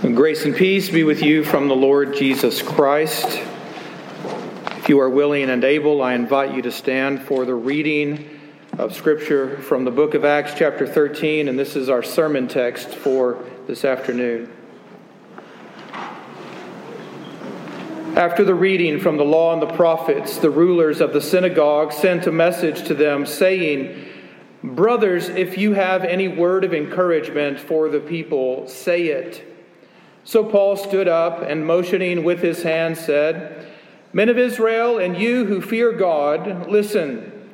Grace and peace be with you from the Lord Jesus Christ. If you are willing and able, I invite you to stand for the reading of Scripture from the book of Acts, chapter 13, and this is our sermon text for this afternoon. After the reading from the law and the prophets, the rulers of the synagogue sent a message to them saying, Brothers, if you have any word of encouragement for the people, say it. So Paul stood up and, motioning with his hand, said, Men of Israel, and you who fear God, listen.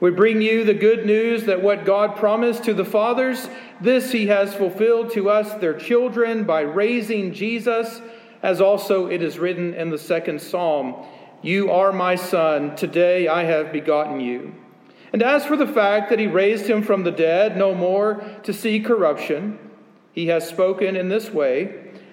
We bring you the good news that what God promised to the fathers, this he has fulfilled to us, their children, by raising Jesus, as also it is written in the second psalm You are my son, today I have begotten you. And as for the fact that he raised him from the dead, no more to see corruption, he has spoken in this way.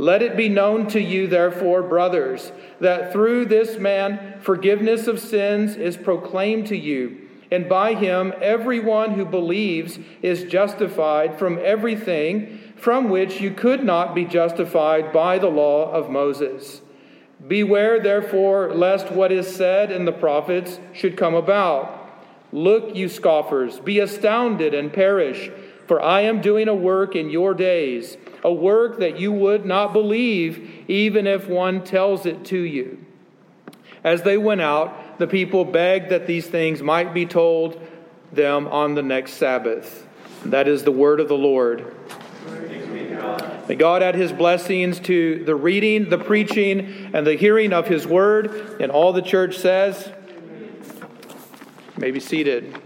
Let it be known to you, therefore, brothers, that through this man forgiveness of sins is proclaimed to you, and by him everyone who believes is justified from everything from which you could not be justified by the law of Moses. Beware, therefore, lest what is said in the prophets should come about. Look, you scoffers, be astounded and perish, for I am doing a work in your days a work that you would not believe even if one tells it to you. As they went out, the people begged that these things might be told them on the next Sabbath. That is the word of the Lord. May God add his blessings to the reading, the preaching, and the hearing of his word. And all the church says, may be seated.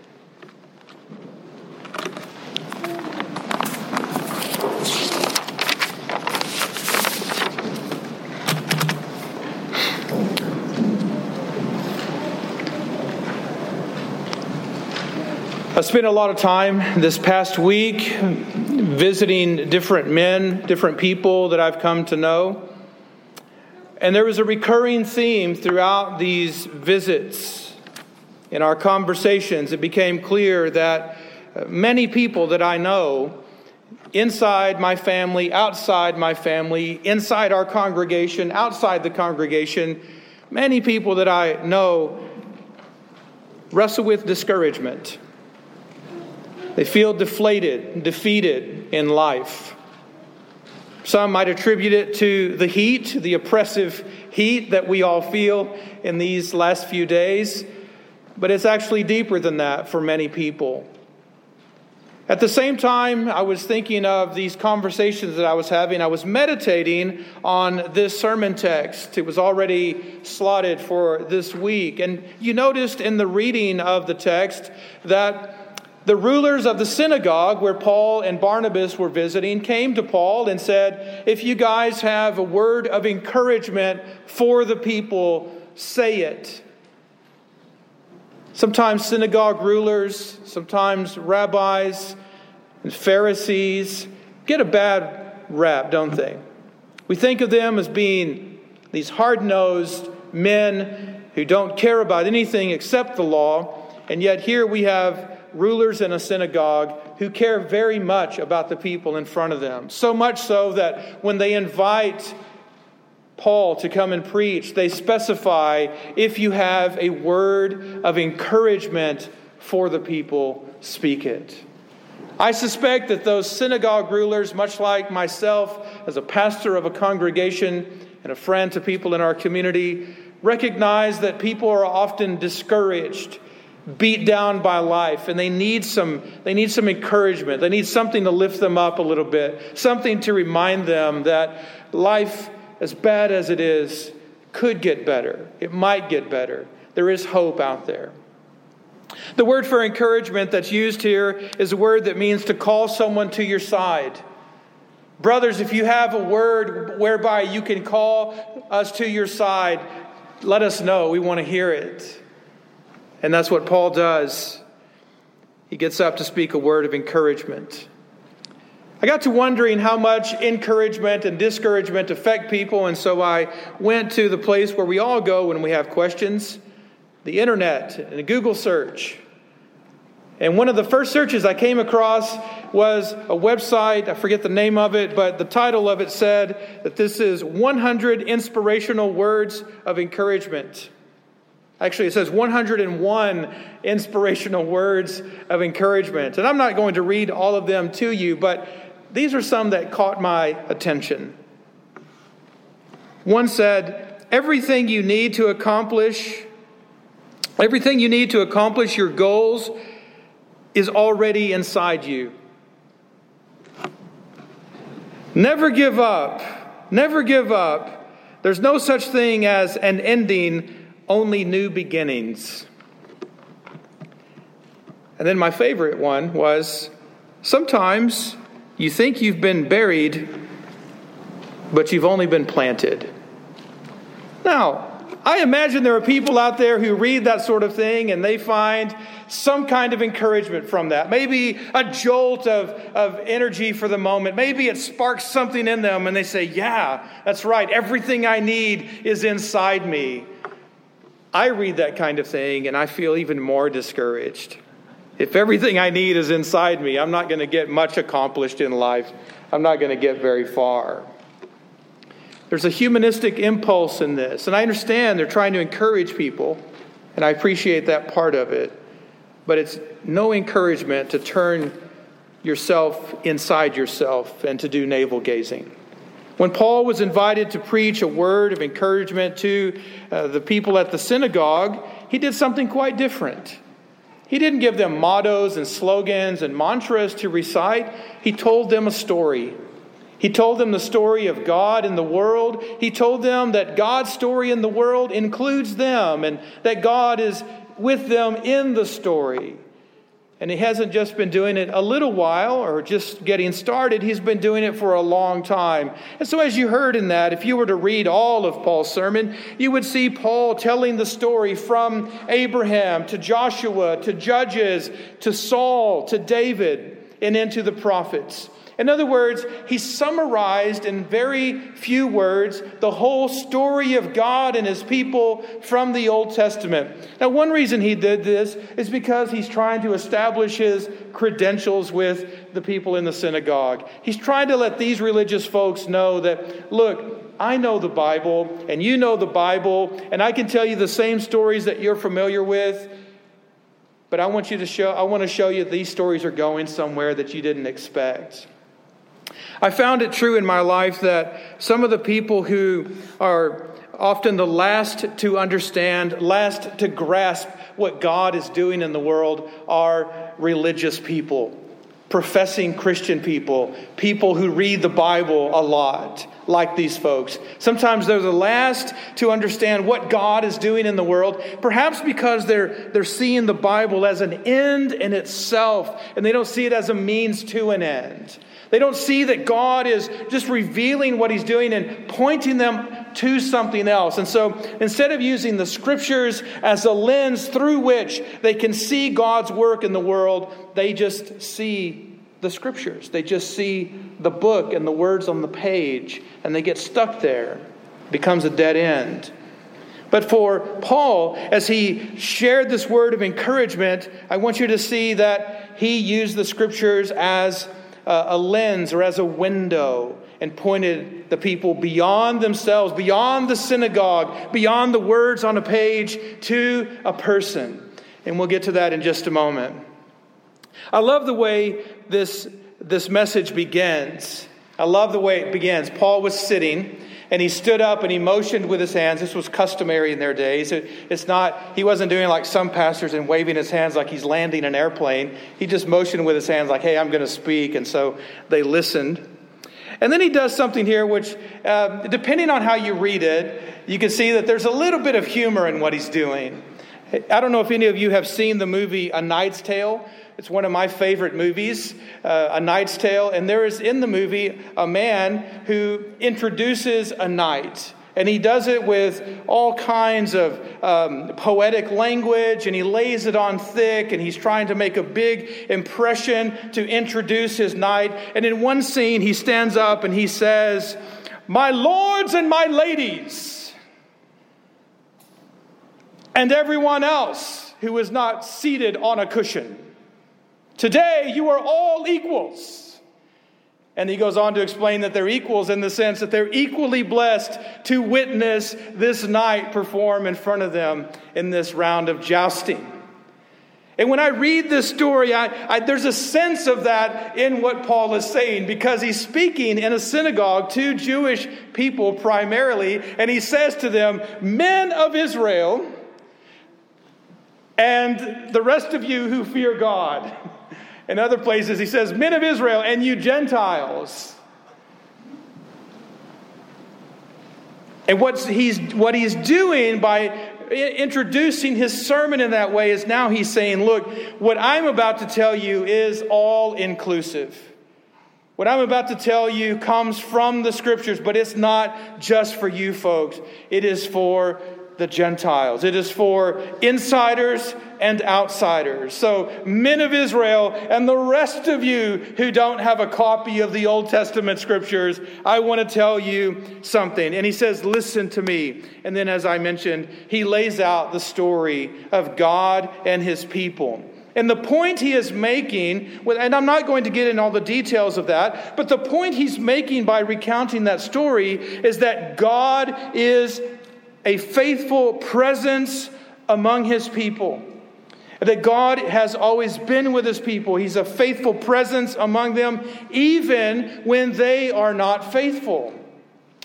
I spent a lot of time this past week visiting different men, different people that I've come to know. And there was a recurring theme throughout these visits. In our conversations, it became clear that uh, many people that I know, inside my family, outside my family, inside our congregation, outside the congregation, many people that I know wrestle with discouragement they feel deflated, defeated in life. Some might attribute it to the heat, the oppressive heat that we all feel in these last few days, but it's actually deeper than that for many people. At the same time, I was thinking of these conversations that I was having. I was meditating on this sermon text. It was already slotted for this week. And you noticed in the reading of the text that the rulers of the synagogue where Paul and Barnabas were visiting came to Paul and said, If you guys have a word of encouragement for the people, say it. Sometimes synagogue rulers, sometimes rabbis and Pharisees get a bad rap, don't they? We think of them as being these hard nosed men who don't care about anything except the law, and yet here we have rulers in a synagogue who care very much about the people in front of them. So much so that when they invite Paul to come and preach, they specify if you have a word of encouragement for the people, speak it. I suspect that those synagogue rulers, much like myself as a pastor of a congregation and a friend to people in our community, recognize that people are often discouraged beat down by life and they need some they need some encouragement. They need something to lift them up a little bit something to remind them that life as bad as it is could get better. It might get better. There is hope out there. The word for encouragement that's used here is a word that means to call someone to your side. Brothers if you have a word whereby you can call us to your side let us know. We want to hear it And that's what Paul does. He gets up to speak a word of encouragement. I got to wondering how much encouragement and discouragement affect people, and so I went to the place where we all go when we have questions the internet and a Google search. And one of the first searches I came across was a website, I forget the name of it, but the title of it said that this is 100 inspirational words of encouragement. Actually, it says 101 inspirational words of encouragement. And I'm not going to read all of them to you, but these are some that caught my attention. One said, Everything you need to accomplish, everything you need to accomplish your goals is already inside you. Never give up. Never give up. There's no such thing as an ending, only new beginnings. And then my favorite one was sometimes you think you've been buried, but you've only been planted. Now, I imagine there are people out there who read that sort of thing and they find some kind of encouragement from that. Maybe a jolt of, of energy for the moment. Maybe it sparks something in them and they say, Yeah, that's right. Everything I need is inside me. I read that kind of thing and I feel even more discouraged. If everything I need is inside me, I'm not going to get much accomplished in life. I'm not going to get very far. There's a humanistic impulse in this, and I understand they're trying to encourage people, and I appreciate that part of it. But it's no encouragement to turn yourself inside yourself and to do navel gazing. When Paul was invited to preach a word of encouragement to uh, the people at the synagogue, he did something quite different. He didn't give them mottos and slogans and mantras to recite. He told them a story. He told them the story of God in the world. He told them that God's story in the world includes them and that God is with them in the story. And he hasn't just been doing it a little while or just getting started, he's been doing it for a long time. And so, as you heard in that, if you were to read all of Paul's sermon, you would see Paul telling the story from Abraham to Joshua to Judges to Saul to David and into the prophets. In other words, he summarized in very few words the whole story of God and his people from the Old Testament. Now, one reason he did this is because he's trying to establish his credentials with the people in the synagogue. He's trying to let these religious folks know that, look, I know the Bible, and you know the Bible, and I can tell you the same stories that you're familiar with. But I want you to show I want to show you these stories are going somewhere that you didn't expect. I found it true in my life that some of the people who are often the last to understand, last to grasp what God is doing in the world are religious people, professing Christian people, people who read the Bible a lot, like these folks. Sometimes they're the last to understand what God is doing in the world, perhaps because they're, they're seeing the Bible as an end in itself and they don't see it as a means to an end. They don't see that God is just revealing what He's doing and pointing them to something else. And so instead of using the scriptures as a lens through which they can see God's work in the world, they just see the scriptures. They just see the book and the words on the page, and they get stuck there. It becomes a dead end. But for Paul, as he shared this word of encouragement, I want you to see that he used the scriptures as a lens or as a window and pointed the people beyond themselves, beyond the synagogue, beyond the words on a page to a person. And we'll get to that in just a moment. I love the way this, this message begins. I love the way it begins. Paul was sitting and he stood up and he motioned with his hands. This was customary in their days. It, it's not, he wasn't doing like some pastors and waving his hands like he's landing an airplane. He just motioned with his hands like, hey, I'm going to speak. And so they listened. And then he does something here which, uh, depending on how you read it, you can see that there's a little bit of humor in what he's doing. I don't know if any of you have seen the movie A Knight's Tale. It's one of my favorite movies, uh, A Knight's Tale. And there is in the movie a man who introduces a knight. And he does it with all kinds of um, poetic language, and he lays it on thick, and he's trying to make a big impression to introduce his knight. And in one scene, he stands up and he says, My lords and my ladies, and everyone else who is not seated on a cushion, today you are all equals. And he goes on to explain that they're equals in the sense that they're equally blessed to witness this knight perform in front of them in this round of jousting. And when I read this story, I, I, there's a sense of that in what Paul is saying because he's speaking in a synagogue to Jewish people primarily, and he says to them, Men of Israel, and the rest of you who fear God. In other places, he says, Men of Israel and you Gentiles. And what's he's, what he's doing by introducing his sermon in that way is now he's saying, Look, what I'm about to tell you is all inclusive. What I'm about to tell you comes from the scriptures, but it's not just for you folks, it is for the Gentiles. It is for insiders and outsiders. So, men of Israel and the rest of you who don't have a copy of the Old Testament scriptures, I want to tell you something. And he says, Listen to me. And then, as I mentioned, he lays out the story of God and his people. And the point he is making, and I'm not going to get in all the details of that, but the point he's making by recounting that story is that God is a faithful presence among his people. That God has always been with his people. He's a faithful presence among them, even when they are not faithful.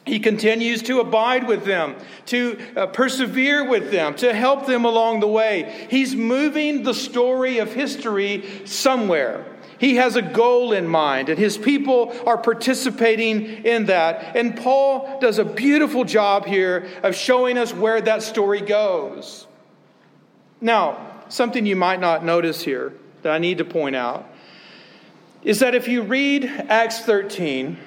He continues to abide with them, to uh, persevere with them, to help them along the way. He's moving the story of history somewhere. He has a goal in mind, and his people are participating in that. And Paul does a beautiful job here of showing us where that story goes. Now, something you might not notice here that I need to point out is that if you read Acts 13,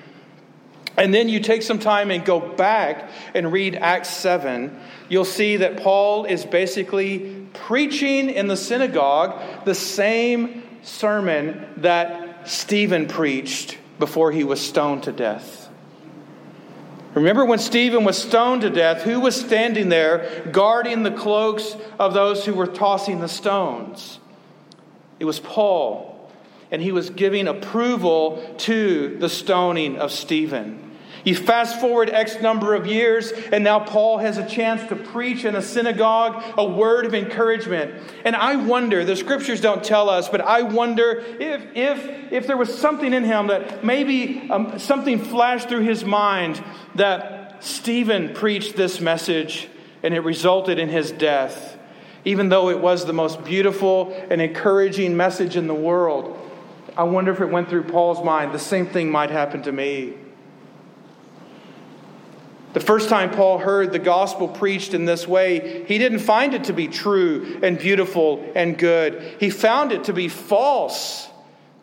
and then you take some time and go back and read Acts 7, you'll see that Paul is basically preaching in the synagogue the same sermon that Stephen preached before he was stoned to death. Remember when Stephen was stoned to death, who was standing there guarding the cloaks of those who were tossing the stones? It was Paul. And he was giving approval to the stoning of Stephen. You fast forward X number of years, and now Paul has a chance to preach in a synagogue a word of encouragement. And I wonder, the scriptures don't tell us, but I wonder if, if, if there was something in him that maybe um, something flashed through his mind that Stephen preached this message and it resulted in his death, even though it was the most beautiful and encouraging message in the world. I wonder if it went through Paul's mind. The same thing might happen to me. The first time Paul heard the gospel preached in this way, he didn't find it to be true and beautiful and good. He found it to be false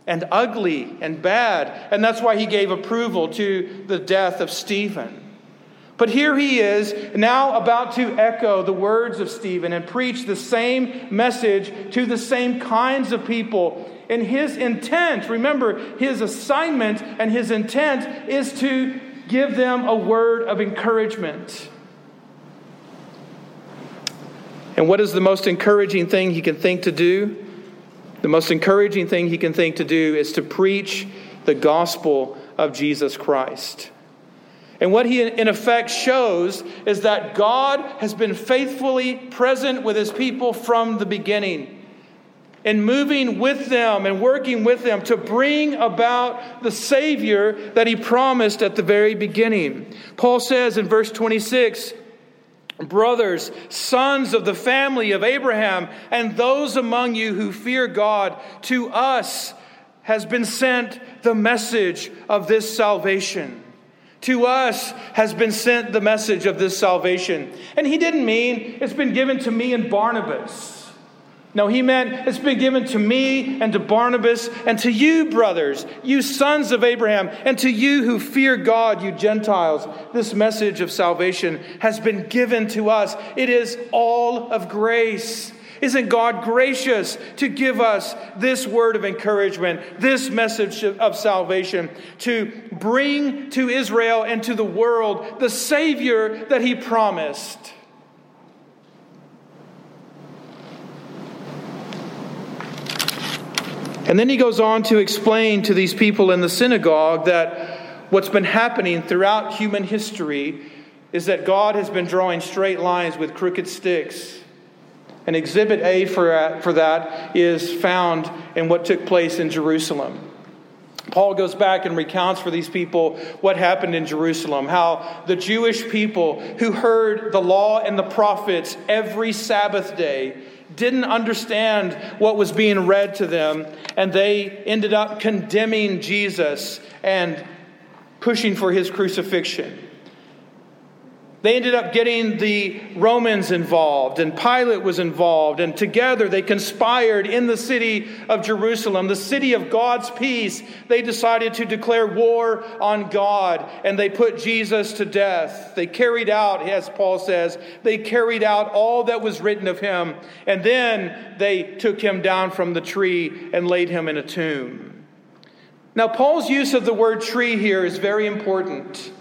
and ugly and bad. And that's why he gave approval to the death of Stephen. But here he is, now about to echo the words of Stephen and preach the same message to the same kinds of people. And his intent, remember, his assignment and his intent is to give them a word of encouragement. And what is the most encouraging thing he can think to do? The most encouraging thing he can think to do is to preach the gospel of Jesus Christ. And what he, in effect, shows is that God has been faithfully present with his people from the beginning and moving with them and working with them to bring about the Savior that he promised at the very beginning. Paul says in verse 26 Brothers, sons of the family of Abraham, and those among you who fear God, to us has been sent the message of this salvation. To us has been sent the message of this salvation. And he didn't mean it's been given to me and Barnabas No, he meant it's been given to me and to Barnabas and to you, brothers, you sons of Abraham, and to you who fear God, you Gentiles. This message of salvation has been given to us. It is all of grace. Isn't God gracious to give us this word of encouragement, this message of salvation, to bring to Israel and to the world the Savior that He promised? And then he goes on to explain to these people in the synagogue that what's been happening throughout human history is that God has been drawing straight lines with crooked sticks. And exhibit A for, for that is found in what took place in Jerusalem. Paul goes back and recounts for these people what happened in Jerusalem, how the Jewish people who heard the law and the prophets every Sabbath day didn't understand what was being read to them, and they ended up condemning Jesus and pushing for his crucifixion. They ended up getting the Romans involved, and Pilate was involved, and together they conspired in the city of Jerusalem, the city of God's peace. They decided to declare war on God, and they put Jesus to death. They carried out, as Paul says, they carried out all that was written of him, and then they took him down from the tree and laid him in a tomb. Now, Paul's use of the word tree here is very important.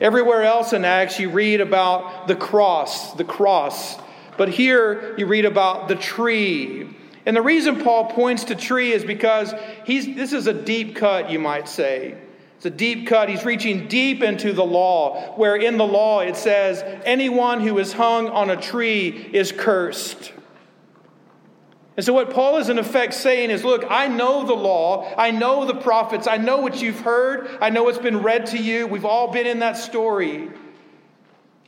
Everywhere else in Acts, you read about the cross, the cross. But here, you read about the tree. And the reason Paul points to tree is because he's, this is a deep cut, you might say. It's a deep cut. He's reaching deep into the law, where in the law it says, anyone who is hung on a tree is cursed. And so, what Paul is in effect saying is look, I know the law, I know the prophets, I know what you've heard, I know what's been read to you. We've all been in that story.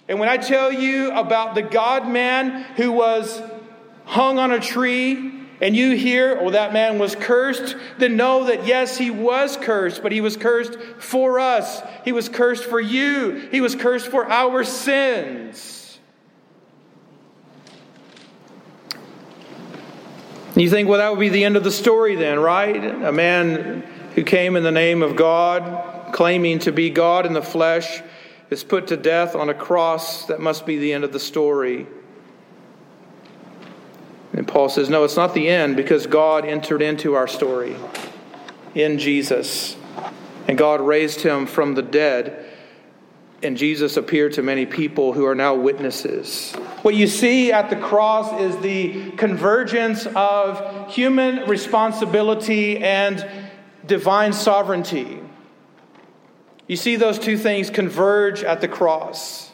And when I tell you about the God man who was hung on a tree, and you hear, oh, that man was cursed, then know that yes, he was cursed, but he was cursed for us. He was cursed for you. He was cursed for our sins. You think, well, that would be the end of the story then, right? A man who came in the name of God, claiming to be God in the flesh, is put to death on a cross. That must be the end of the story. And Paul says, no, it's not the end because God entered into our story in Jesus. And God raised him from the dead and Jesus appeared to many people who are now witnesses. What you see at the cross is the convergence of human responsibility and divine sovereignty. You see those two things converge at the cross.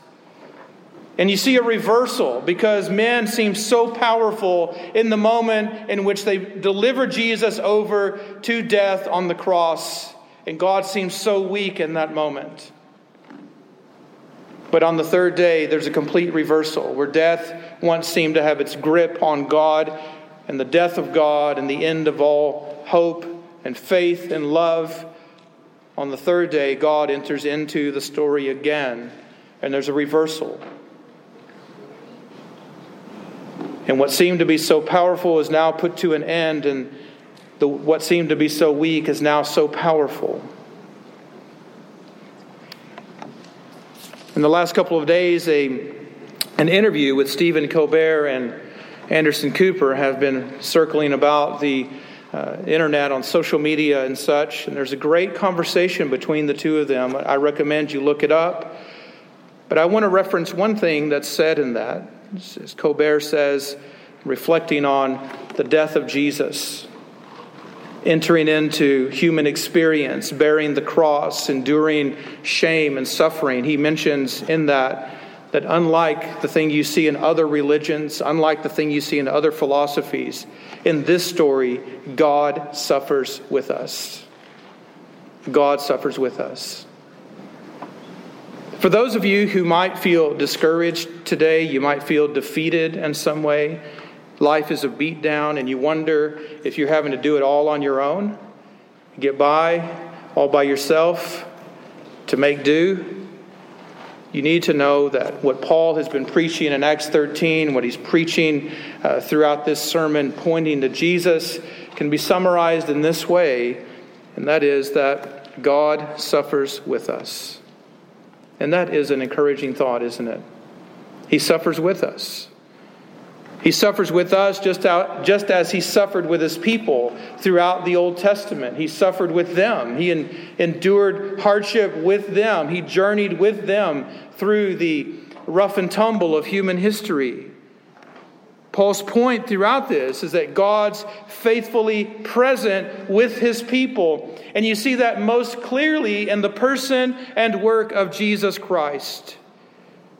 And you see a reversal because men seem so powerful in the moment in which they deliver Jesus over to death on the cross, and God seems so weak in that moment. But on the third day, there's a complete reversal where death once seemed to have its grip on God and the death of God and the end of all hope and faith and love. On the third day, God enters into the story again, and there's a reversal. And what seemed to be so powerful is now put to an end, and the, what seemed to be so weak is now so powerful. In the last couple of days, a, an interview with Stephen Colbert and Anderson Cooper have been circling about the uh, internet on social media and such, and there's a great conversation between the two of them. I recommend you look it up. But I want to reference one thing that's said in that. As Colbert says, reflecting on the death of Jesus entering into human experience, bearing the cross, enduring shame and suffering. He mentions in that that unlike the thing you see in other religions, unlike the thing you see in other philosophies, in this story, God suffers with us. God suffers with us. For those of you who might feel discouraged today, you might feel defeated in some way, life is a beatdown and you wonder if you're having to do it all on your own, get by all by yourself to make do, you need to know that what Paul has been preaching in Acts 13, what he's preaching uh, throughout this sermon, pointing to Jesus, can be summarized in this way, and that is that God suffers with us. And that is an encouraging thought, isn't it? He suffers with us. He suffers with us just, out, just as he suffered with his people throughout the Old Testament. He suffered with them. He en- endured hardship with them. He journeyed with them through the rough and tumble of human history. Paul's point throughout this is that God's faithfully present with his people. And you see that most clearly in the person and work of Jesus Christ.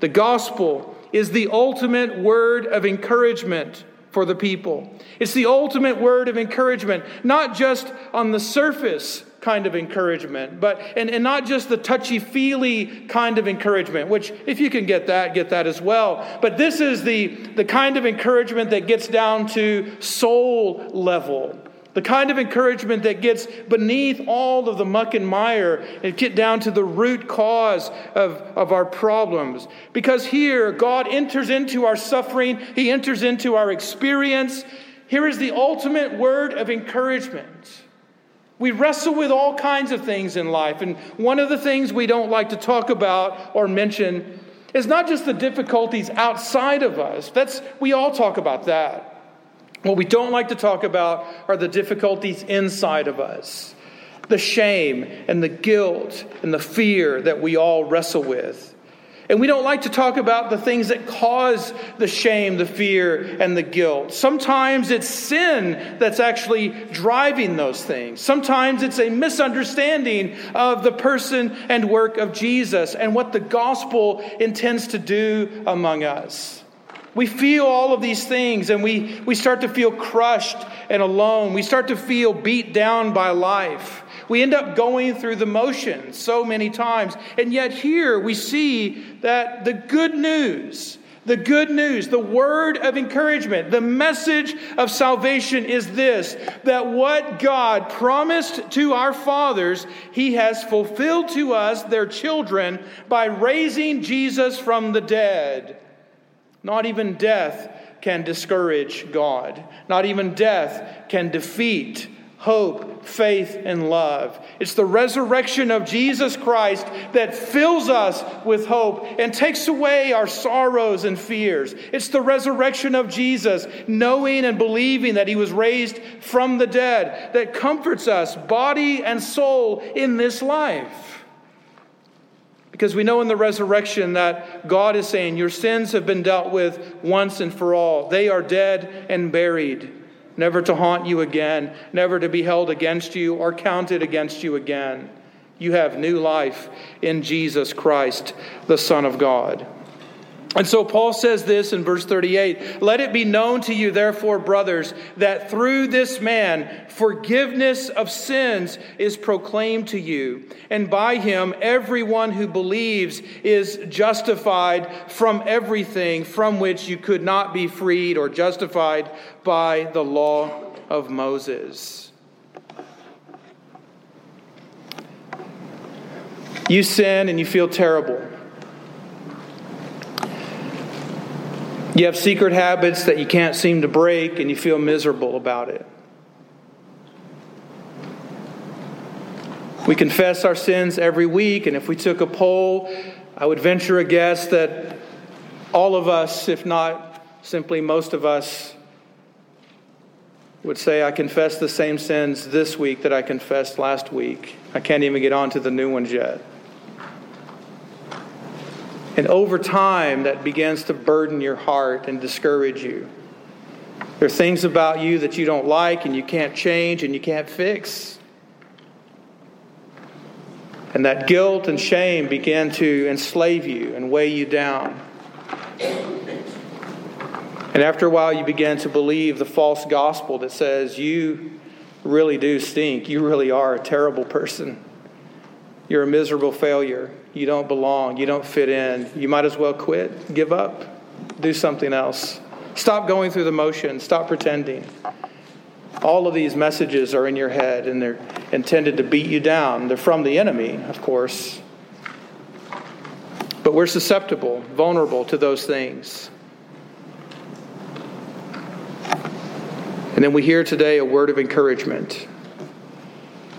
The gospel is the ultimate word of encouragement for the people. It's the ultimate word of encouragement, not just on the surface kind of encouragement, but and, and not just the touchy-feely kind of encouragement, which if you can get that, get that as well. But this is the, the kind of encouragement that gets down to soul level. The kind of encouragement that gets beneath all of the muck and mire and get down to the root cause of, of our problems. Because here, God enters into our suffering, He enters into our experience. Here is the ultimate word of encouragement. We wrestle with all kinds of things in life, and one of the things we don't like to talk about or mention is not just the difficulties outside of us. That's we all talk about that. What we don't like to talk about are the difficulties inside of us the shame and the guilt and the fear that we all wrestle with. And we don't like to talk about the things that cause the shame, the fear, and the guilt. Sometimes it's sin that's actually driving those things. Sometimes it's a misunderstanding of the person and work of Jesus and what the gospel intends to do among us. We feel all of these things and we, we start to feel crushed and alone. We start to feel beat down by life. We end up going through the motions so many times. And yet, here we see that the good news, the good news, the word of encouragement, the message of salvation is this that what God promised to our fathers, He has fulfilled to us, their children, by raising Jesus from the dead. Not even death can discourage God. Not even death can defeat hope, faith, and love. It's the resurrection of Jesus Christ that fills us with hope and takes away our sorrows and fears. It's the resurrection of Jesus, knowing and believing that he was raised from the dead, that comforts us, body and soul, in this life. Because we know in the resurrection that God is saying, Your sins have been dealt with once and for all. They are dead and buried, never to haunt you again, never to be held against you or counted against you again. You have new life in Jesus Christ, the Son of God. And so Paul says this in verse 38 Let it be known to you, therefore, brothers, that through this man forgiveness of sins is proclaimed to you. And by him, everyone who believes is justified from everything from which you could not be freed or justified by the law of Moses. You sin and you feel terrible. You have secret habits that you can't seem to break and you feel miserable about it. We confess our sins every week, and if we took a poll, I would venture a guess that all of us, if not simply most of us, would say, I confess the same sins this week that I confessed last week. I can't even get on to the new ones yet. And over time, that begins to burden your heart and discourage you. There are things about you that you don't like and you can't change and you can't fix. And that guilt and shame begin to enslave you and weigh you down. And after a while, you begin to believe the false gospel that says you really do stink. You really are a terrible person. You're a miserable failure. You don't belong. You don't fit in. You might as well quit, give up, do something else. Stop going through the motions, stop pretending. All of these messages are in your head and they're intended to beat you down. They're from the enemy, of course. But we're susceptible, vulnerable to those things. And then we hear today a word of encouragement.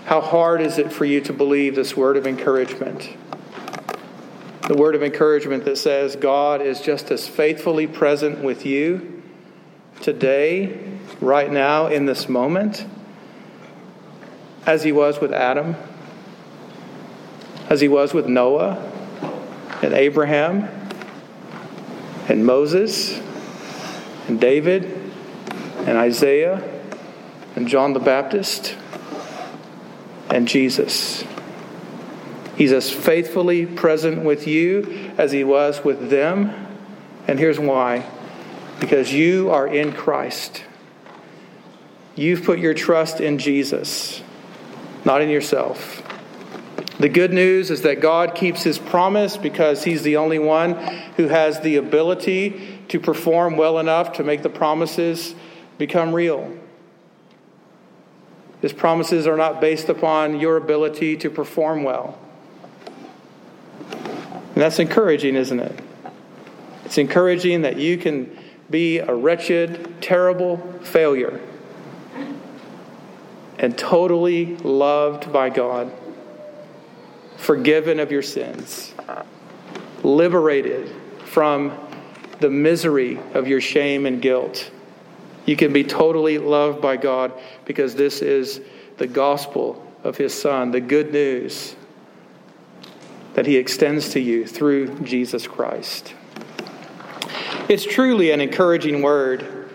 How hard is it for you to believe this word of encouragement? The word of encouragement that says God is just as faithfully present with you today, right now, in this moment, as he was with Adam, as he was with Noah and Abraham and Moses and David and Isaiah and John the Baptist and Jesus. He's as faithfully present with you as he was with them. And here's why because you are in Christ. You've put your trust in Jesus, not in yourself. The good news is that God keeps his promise because he's the only one who has the ability to perform well enough to make the promises become real. His promises are not based upon your ability to perform well. And that's encouraging, isn't it? It's encouraging that you can be a wretched, terrible failure and totally loved by God forgiven of your sins, liberated from the misery of your shame and guilt. You can be totally loved by God because this is the gospel of His Son, the good news that He extends to you through Jesus Christ. It's truly an encouraging word.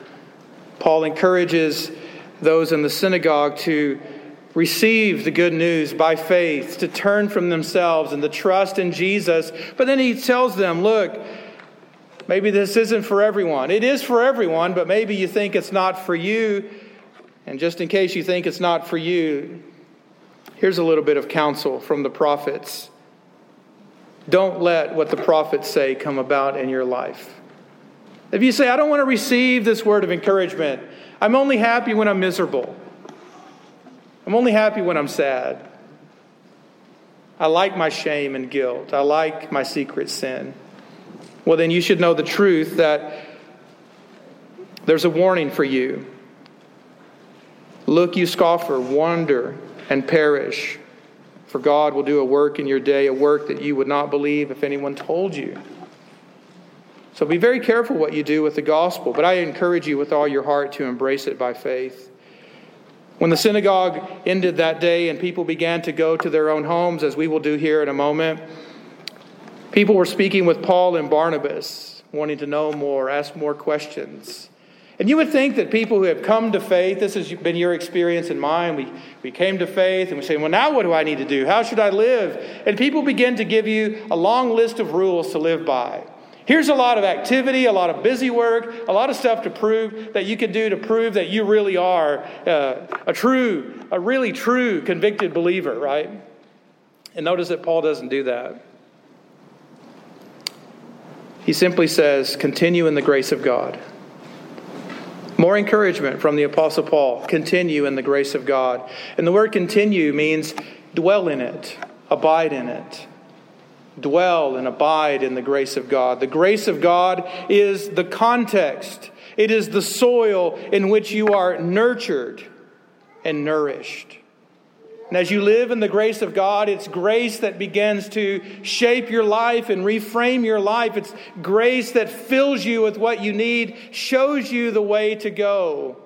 Paul encourages those in the synagogue to receive the good news by faith, to turn from themselves and to trust in Jesus. But then he tells them, look, maybe this isn't for everyone. It is for everyone, but maybe you think it's not for you. And just in case you think it's not for you, here's a little bit of counsel from the prophets. Don't let what the prophets say come about in your life. If you say, I don't want to receive this word of encouragement, I'm only happy when I'm miserable. I'm only happy when I'm sad. I like my shame and guilt. I like my secret sin. Well, then you should know the truth that there's a warning for you. Look, you scoffer, wonder, and perish. For God will do a work in your day, a work that you would not believe if anyone told you. So be very careful what you do with the gospel, but I encourage you with all your heart to embrace it by faith. When the synagogue ended that day and people began to go to their own homes, as we will do here in a moment, people were speaking with Paul and Barnabas, wanting to know more, ask more questions. And you would think that people who have come to faith, this has been your experience and mine, we, we came to faith and we say, well, now what do I need to do? How should I live? And people begin to give you a long list of rules to live by. Here's a lot of activity, a lot of busy work, a lot of stuff to prove that you can do to prove that you really are uh, a true, a really true convicted believer, right? And notice that Paul doesn't do that. He simply says, continue in the grace of God. More encouragement from the Apostle Paul. Continue in the grace of God. And the word continue means dwell in it, abide in it dwell and abide in the grace of God. The grace of God is the context, it is the soil in which you are nurtured and nourished. And as you live in the grace of God, it's grace that begins to shape your life and reframe your life. It's grace that fills you with what you need, shows you the way to go.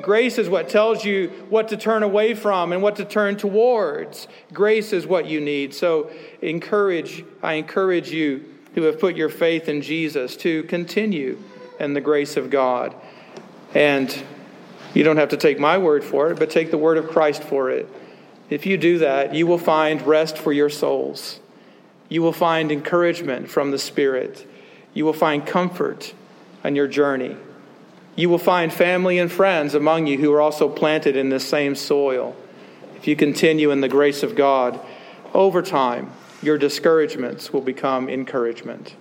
Grace is what tells you what to turn away from and what to turn towards. Grace is what you need. So encourage, I encourage you who have put your faith in Jesus to continue in the grace of God. And you don't have to take my word for it, but take the word of Christ for it. If you do that, you will find rest for your souls. You will find encouragement from the Spirit. You will find comfort on your journey. You will find family and friends among you who are also planted in this same soil. If you continue in the grace of God, over time, your discouragements will become encouragement.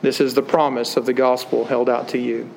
This is the promise of the gospel held out to you.